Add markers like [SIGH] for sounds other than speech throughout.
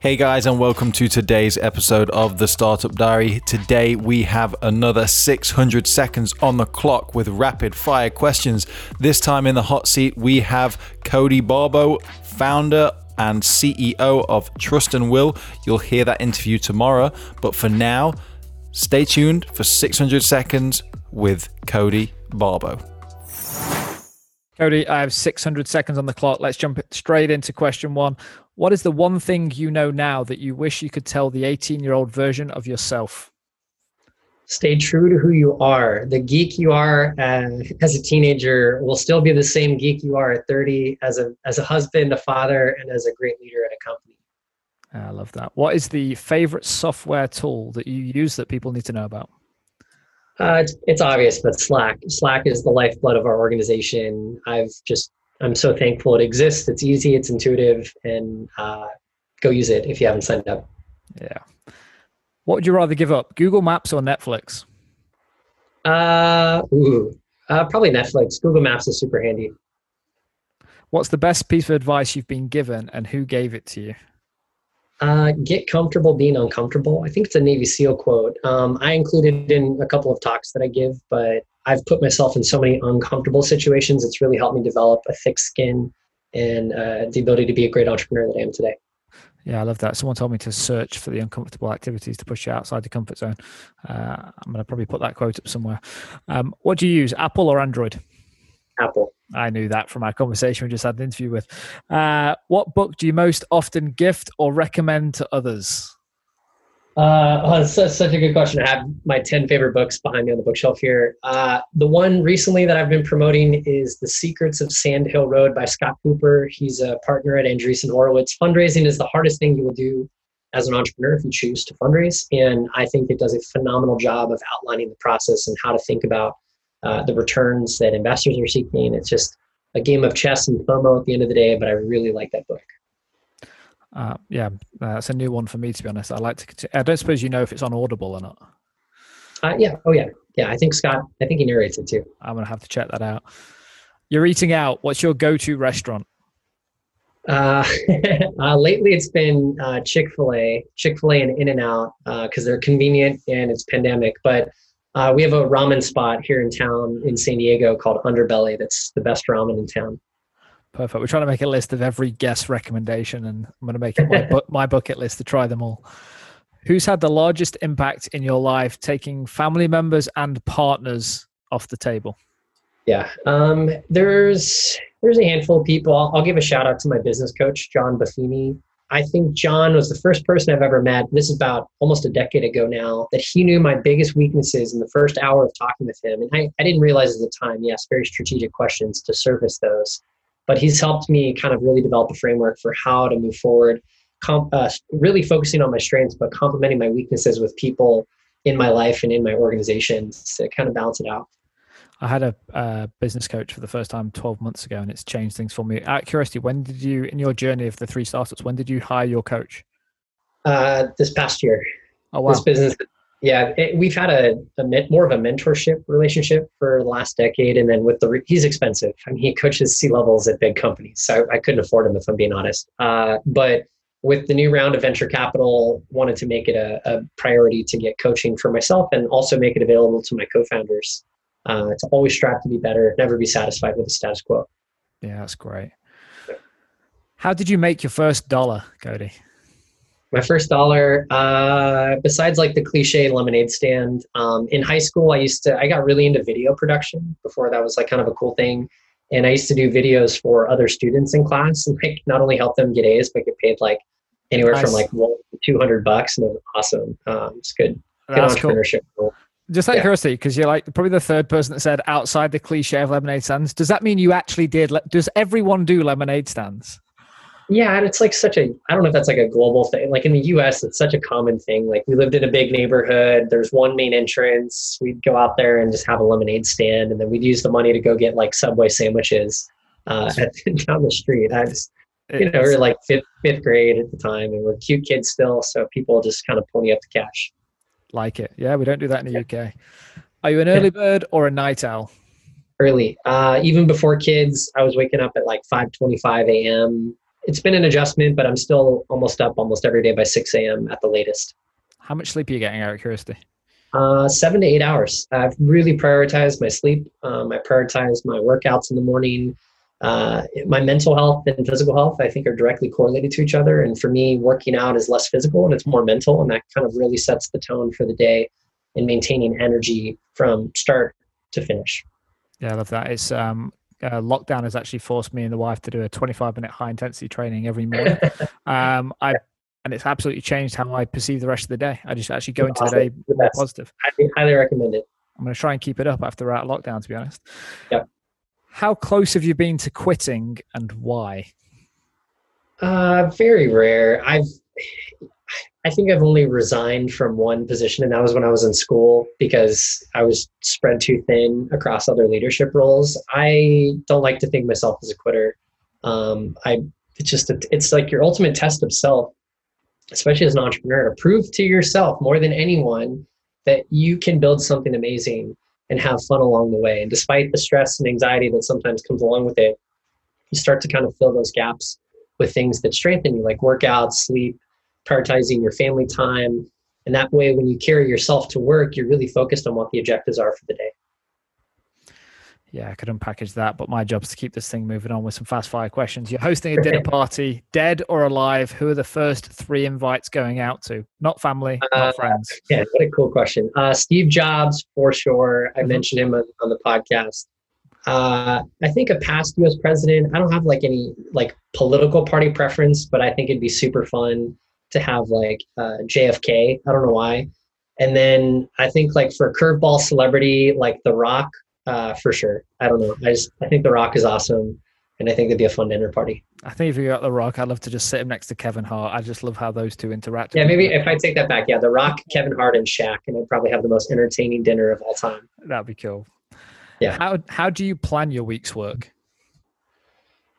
Hey guys, and welcome to today's episode of the Startup Diary. Today we have another 600 seconds on the clock with rapid fire questions. This time in the hot seat, we have Cody Barbo, founder and CEO of Trust and Will. You'll hear that interview tomorrow, but for now, stay tuned for 600 seconds with Cody Barbo. Cody, I have 600 seconds on the clock. Let's jump straight into question one. What is the one thing you know now that you wish you could tell the 18 year old version of yourself? Stay true to who you are. The geek you are uh, as a teenager will still be the same geek you are at 30 as a, as a husband, a father, and as a great leader at a company. I love that. What is the favorite software tool that you use that people need to know about? Uh, it's, it's obvious, but Slack. Slack is the lifeblood of our organization. I've just I'm so thankful it exists. It's easy, it's intuitive, and uh, go use it if you haven't signed up. Yeah. What would you rather give up, Google Maps or Netflix? Uh, ooh, uh, probably Netflix. Google Maps is super handy. What's the best piece of advice you've been given, and who gave it to you? Uh, get comfortable being uncomfortable. I think it's a Navy SEAL quote. Um, I included it in a couple of talks that I give, but I've put myself in so many uncomfortable situations. It's really helped me develop a thick skin and uh, the ability to be a great entrepreneur that I am today. Yeah, I love that. Someone told me to search for the uncomfortable activities to push you outside the comfort zone. Uh, I'm going to probably put that quote up somewhere. Um, what do you use, Apple or Android? Apple. I knew that from our conversation we just had an interview with. Uh, what book do you most often gift or recommend to others? Uh, oh, that's such a good question. I have my 10 favorite books behind me on the bookshelf here. Uh, the one recently that I've been promoting is The Secrets of Sand Hill Road by Scott Kupor. He's a partner at Andreessen Horowitz. Fundraising is the hardest thing you will do as an entrepreneur if you choose to fundraise. And I think it does a phenomenal job of outlining the process and how to think about uh, the returns that investors are seeking. It's just a game of chess and FOMO at the end of the day, but I really like that book. Uh, yeah, that's a new one for me to be honest. I like to. I don't suppose you know if it's on Audible or not. Uh, yeah. Oh yeah. Yeah. I think Scott. I think he narrates it too. I'm gonna have to check that out. You're eating out. What's your go-to restaurant? Uh, [LAUGHS] uh, lately, it's been uh, Chick Fil A, Chick Fil A, and In and Out because uh, they're convenient and it's pandemic. But uh, we have a ramen spot here in town in San Diego called Underbelly. That's the best ramen in town. Perfect. We're trying to make a list of every guest recommendation, and I'm going to make it my, bu- [LAUGHS] my bucket list to try them all. Who's had the largest impact in your life, taking family members and partners off the table? Yeah, um, there's there's a handful of people. I'll, I'll, give a shout out to my business coach, John Buffini. I think John was the first person I've ever met. This is about almost a decade ago now. That he knew my biggest weaknesses in the first hour of talking with him, and I, I didn't realize at the time. Yes, very strategic questions to surface those but he's helped me kind of really develop a framework for how to move forward uh, really focusing on my strengths but complementing my weaknesses with people in my life and in my organizations to kind of balance it out i had a uh, business coach for the first time 12 months ago and it's changed things for me out curiosity when did you in your journey of the three startups when did you hire your coach uh, this past year oh wow this business yeah, it, we've had a, a, more of a mentorship relationship for the last decade, and then with the he's expensive. I mean, he coaches C levels at big companies, so I couldn't afford him if I'm being honest. Uh, but with the new round of venture capital, wanted to make it a, a, priority to get coaching for myself and also make it available to my co-founders. Uh, to always strive to be better, never be satisfied with the status quo. Yeah, that's great. How did you make your first dollar, Cody? my first dollar uh, besides like the cliche lemonade stand um, in high school i used to i got really into video production before that was like kind of a cool thing and i used to do videos for other students in class and like not only help them get a's but get paid like anywhere nice. from like one to 200 bucks and it was awesome um, it's good good That's entrepreneurship cool. Just out of yeah. curiosity because you're like probably the third person that said outside the cliche of lemonade stands does that mean you actually did does everyone do lemonade stands yeah, and it's like such a I don't know if that's like a global thing. Like in the US, it's such a common thing. Like we lived in a big neighborhood, there's one main entrance. We'd go out there and just have a lemonade stand and then we'd use the money to go get like Subway sandwiches uh, at, [LAUGHS] down the street. I just you know, we were like fifth fifth grade at the time and we're cute kids still, so people just kind of pony up the cash. Like it. Yeah, we don't do that in the. UK. Are you an early bird or a night owl? Early. Uh, even before kids, I was waking up at like 5:25 a.m it's been an adjustment, but I'm still almost up almost every day by 6 a.m. at the latest. How much sleep are you getting out of curiosity? Uh, seven to eight hours. I've really prioritized my sleep. Um, I prioritize my workouts in the morning. Uh, my mental health and physical health, I think, are directly correlated to each other. And for me, working out is less physical and it's more mental, and that kind of really sets the tone for the day and maintaining energy from start to finish. Yeah, I love that. It's um, uh, lockdown has actually forced me and the wife to do a 25 minute high intensity training every morning. [LAUGHS] um, I and it's absolutely changed how I perceive the rest of the day. I just actually go into awesome. the day the more positive. I highly recommend it. I'm going to try and keep it up after we're out lockdown. To be honest. Yep. How close have you been to quitting, and why? Uh, very rare. I've I think I've only resigned from one position, and that was when I was in school because I was spread too thin across other leadership roles. I don't like to think myself as a quitter. Um, I it's just a, it's like your ultimate test of self, especially as an entrepreneur, to prove to yourself more than anyone that you can build something amazing and have fun along the way. And despite the stress and anxiety that sometimes comes along with it, you start to kind of fill those gaps with things that strengthen you, like workouts, sleep, prioritizing your family time. And that way, when you carry yourself to work, you're really focused on what the objectives are for the day. Yeah, I could unpackage that, but my job is to keep this thing moving on with some fast fire questions. You're hosting a dinner party, dead or alive. Who are the first three invites going out to? Not family, not uh, friends. [LAUGHS] Yeah, what a cool question. Uh, Steve Jobs, for sure. I mm-hmm. mentioned him on, on the podcast. Uh, I think a past U.S. president. I don't have like any like political party preference, but I think it'd be super fun to have like uh, JFK. I don't know why. And then I think like for curveball celebrity, like The Rock, uh, for sure. I don't know. I just I think The Rock is awesome, and I think it'd be a fun dinner party. I think if you got The Rock, I'd love to just sit him next to Kevin Hart. I just love how those two interact. Yeah, maybe if I take that back, yeah, The Rock, Kevin Hart, and Shaq, and I'd probably have the most entertaining dinner of all time. That'd be cool. Yeah. How how do you plan your week's work?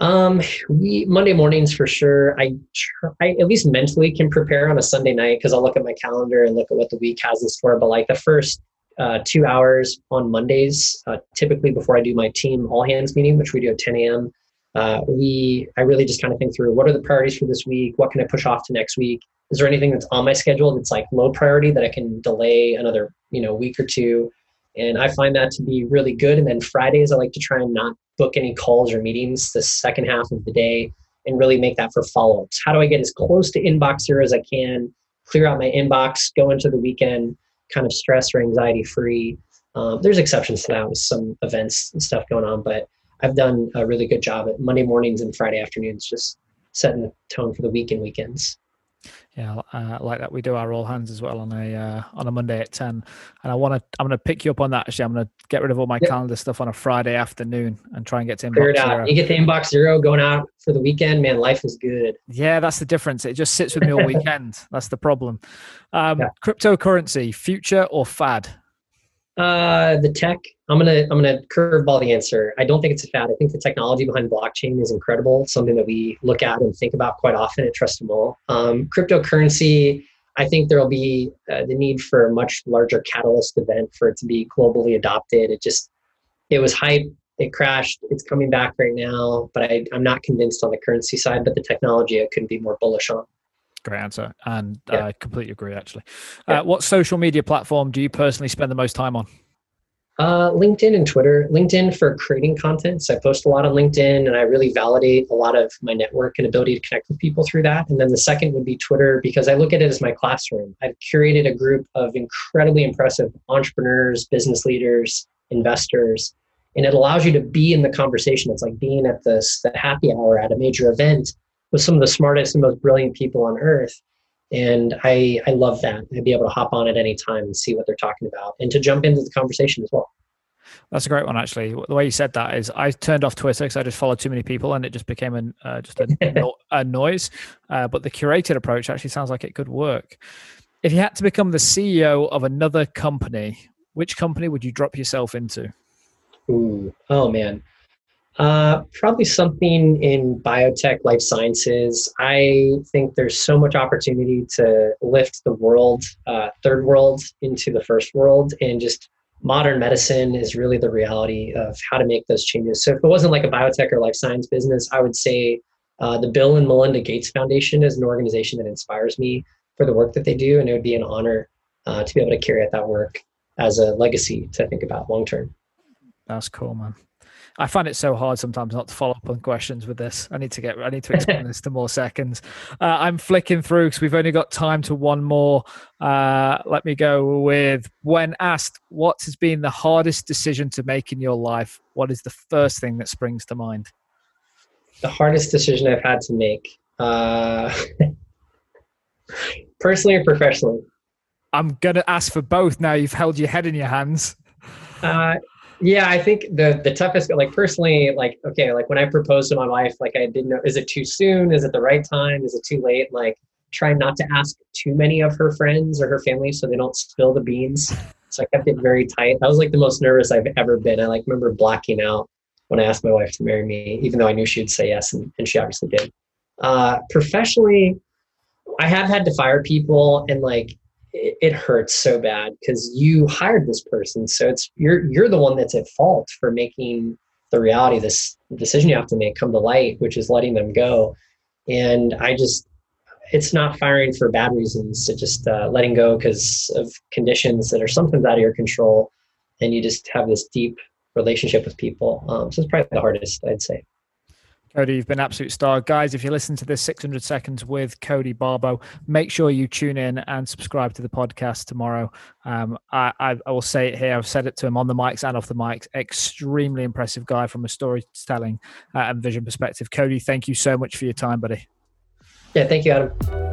Um, we Monday mornings for sure. I try, I at least mentally can prepare on a Sunday night because I'll look at my calendar and look at what the week has in store. But like the first uh, two hours on Mondays, uh, typically before I do my team all hands meeting, which we do at 10 a.m. Uh, we I really just kind of think through what are the priorities for this week. What can I push off to next week? Is there anything that's on my schedule that's like low priority that I can delay another you know week or two? And I find that to be really good. And then Fridays, I like to try and not book any calls or meetings the second half of the day and really make that for follow ups. How do I get as close to inbox zero as I can, clear out my inbox, go into the weekend kind of stress or anxiety free? Um, there's exceptions to that with some events and stuff going on, but I've done a really good job at Monday mornings and Friday afternoons, just setting the tone for the week and weekends. Yeah, uh, like that. We do our all hands as well on a uh, on a Monday at ten, and I want to. I'm going to pick you up on that. Actually, I'm going to get rid of all my yep. calendar stuff on a Friday afternoon and try and get to inbox out. Zero. You get the inbox zero going out for the weekend. Man, life is good. Yeah, that's the difference. It just sits with me all [LAUGHS] weekend. that's the problem. Um, yeah. Cryptocurrency, future or fad? Uh, the tech. I'm gonna I'm gonna curveball the answer. I don't think it's a fad. I think the technology behind blockchain is incredible. Something that we look at and think about quite often at Trust and Will. Um, cryptocurrency. I think there will be uh, the need for a much larger catalyst event for it to be globally adopted. It just it was hype. It crashed. It's coming back right now, but I, I'm not convinced on the currency side. But the technology, I couldn't be more bullish on. Great answer, and yeah. I completely agree. Actually, yeah. uh, what social media platform do you personally spend the most time on? Uh, LinkedIn and Twitter. LinkedIn for creating content. So I post a lot on LinkedIn, and I really validate a lot of my network and ability to connect with people through that. And then the second would be Twitter because I look at it as my classroom. I've curated a group of incredibly impressive entrepreneurs, business leaders, investors, and it allows you to be in the conversation. It's like being at this the happy hour at a major event with some of the smartest and most brilliant people on earth. And I, I love that. I'd be able to hop on at any time and see what they're talking about and to jump into the conversation as well. That's a great one, actually. The way you said that is, I turned off Twitter because I just followed too many people, and it just became an, uh, just a, no, a noise. Uh, but the curated approach actually sounds like it could work. If you had to become the CEO of another company, which company would you drop yourself into? Ooh, oh man, uh, probably something in biotech, life sciences. I think there's so much opportunity to lift the world, uh, third world, into the first world, and just modern medicine is really the reality of how to make those changes. So if it wasn't like a biotech or life science business, I would say Uh, the Bill and Melinda Gates Foundation is an organization that inspires me for the work that they do, and it would be an honor uh, to be able to carry out that work as a legacy to think about long term. That's cool, man. I find it so hard sometimes not to follow up on questions with this. I need to get, I need to expand [LAUGHS] this to more seconds. Uh, I'm flicking through because we've only got time to one more. Uh, let me go with when asked what has been the hardest decision to make in your life, what is the first thing that springs to mind? The hardest decision I've had to make, uh, [LAUGHS] personally or professionally? I'm going to ask for both now. You've held your head in your hands. Uh, yeah, I think the the toughest, like personally, like okay, like when I proposed to my wife, like I didn't know, is it too soon? Is it the right time? Is it too late? Like trying not to ask too many of her friends or her family so they don't spill the beans. So I kept it very tight. That was like the most nervous I've ever been. I like remember blacking out when I asked my wife to marry me, even though I knew she'd say yes, and, and she obviously did. Uh, professionally, I have had to fire people, and like it, it hurts so bad because you hired this person, so it's you're you're the one that's at fault for making the reality this decision you have to make come to light, which is letting them go. And I just it's not firing for bad reasons. It's just uh, letting go because of conditions that are sometimes out of your control, and you just have this deep relationship with people. Um, so it's probably the hardest, I'd say. Cody, you've been absolute star. Guys, if you listen to this 600 seconds with Cody Barbo, make sure you tune in and subscribe to the podcast tomorrow. Um, I, I, I, will say it here. I've said it to him on the mics and off the mics. Extremely impressive guy from a storytelling uh, and vision perspective. Cody, thank you so much for your time, buddy. Yeah, thank you, Adam.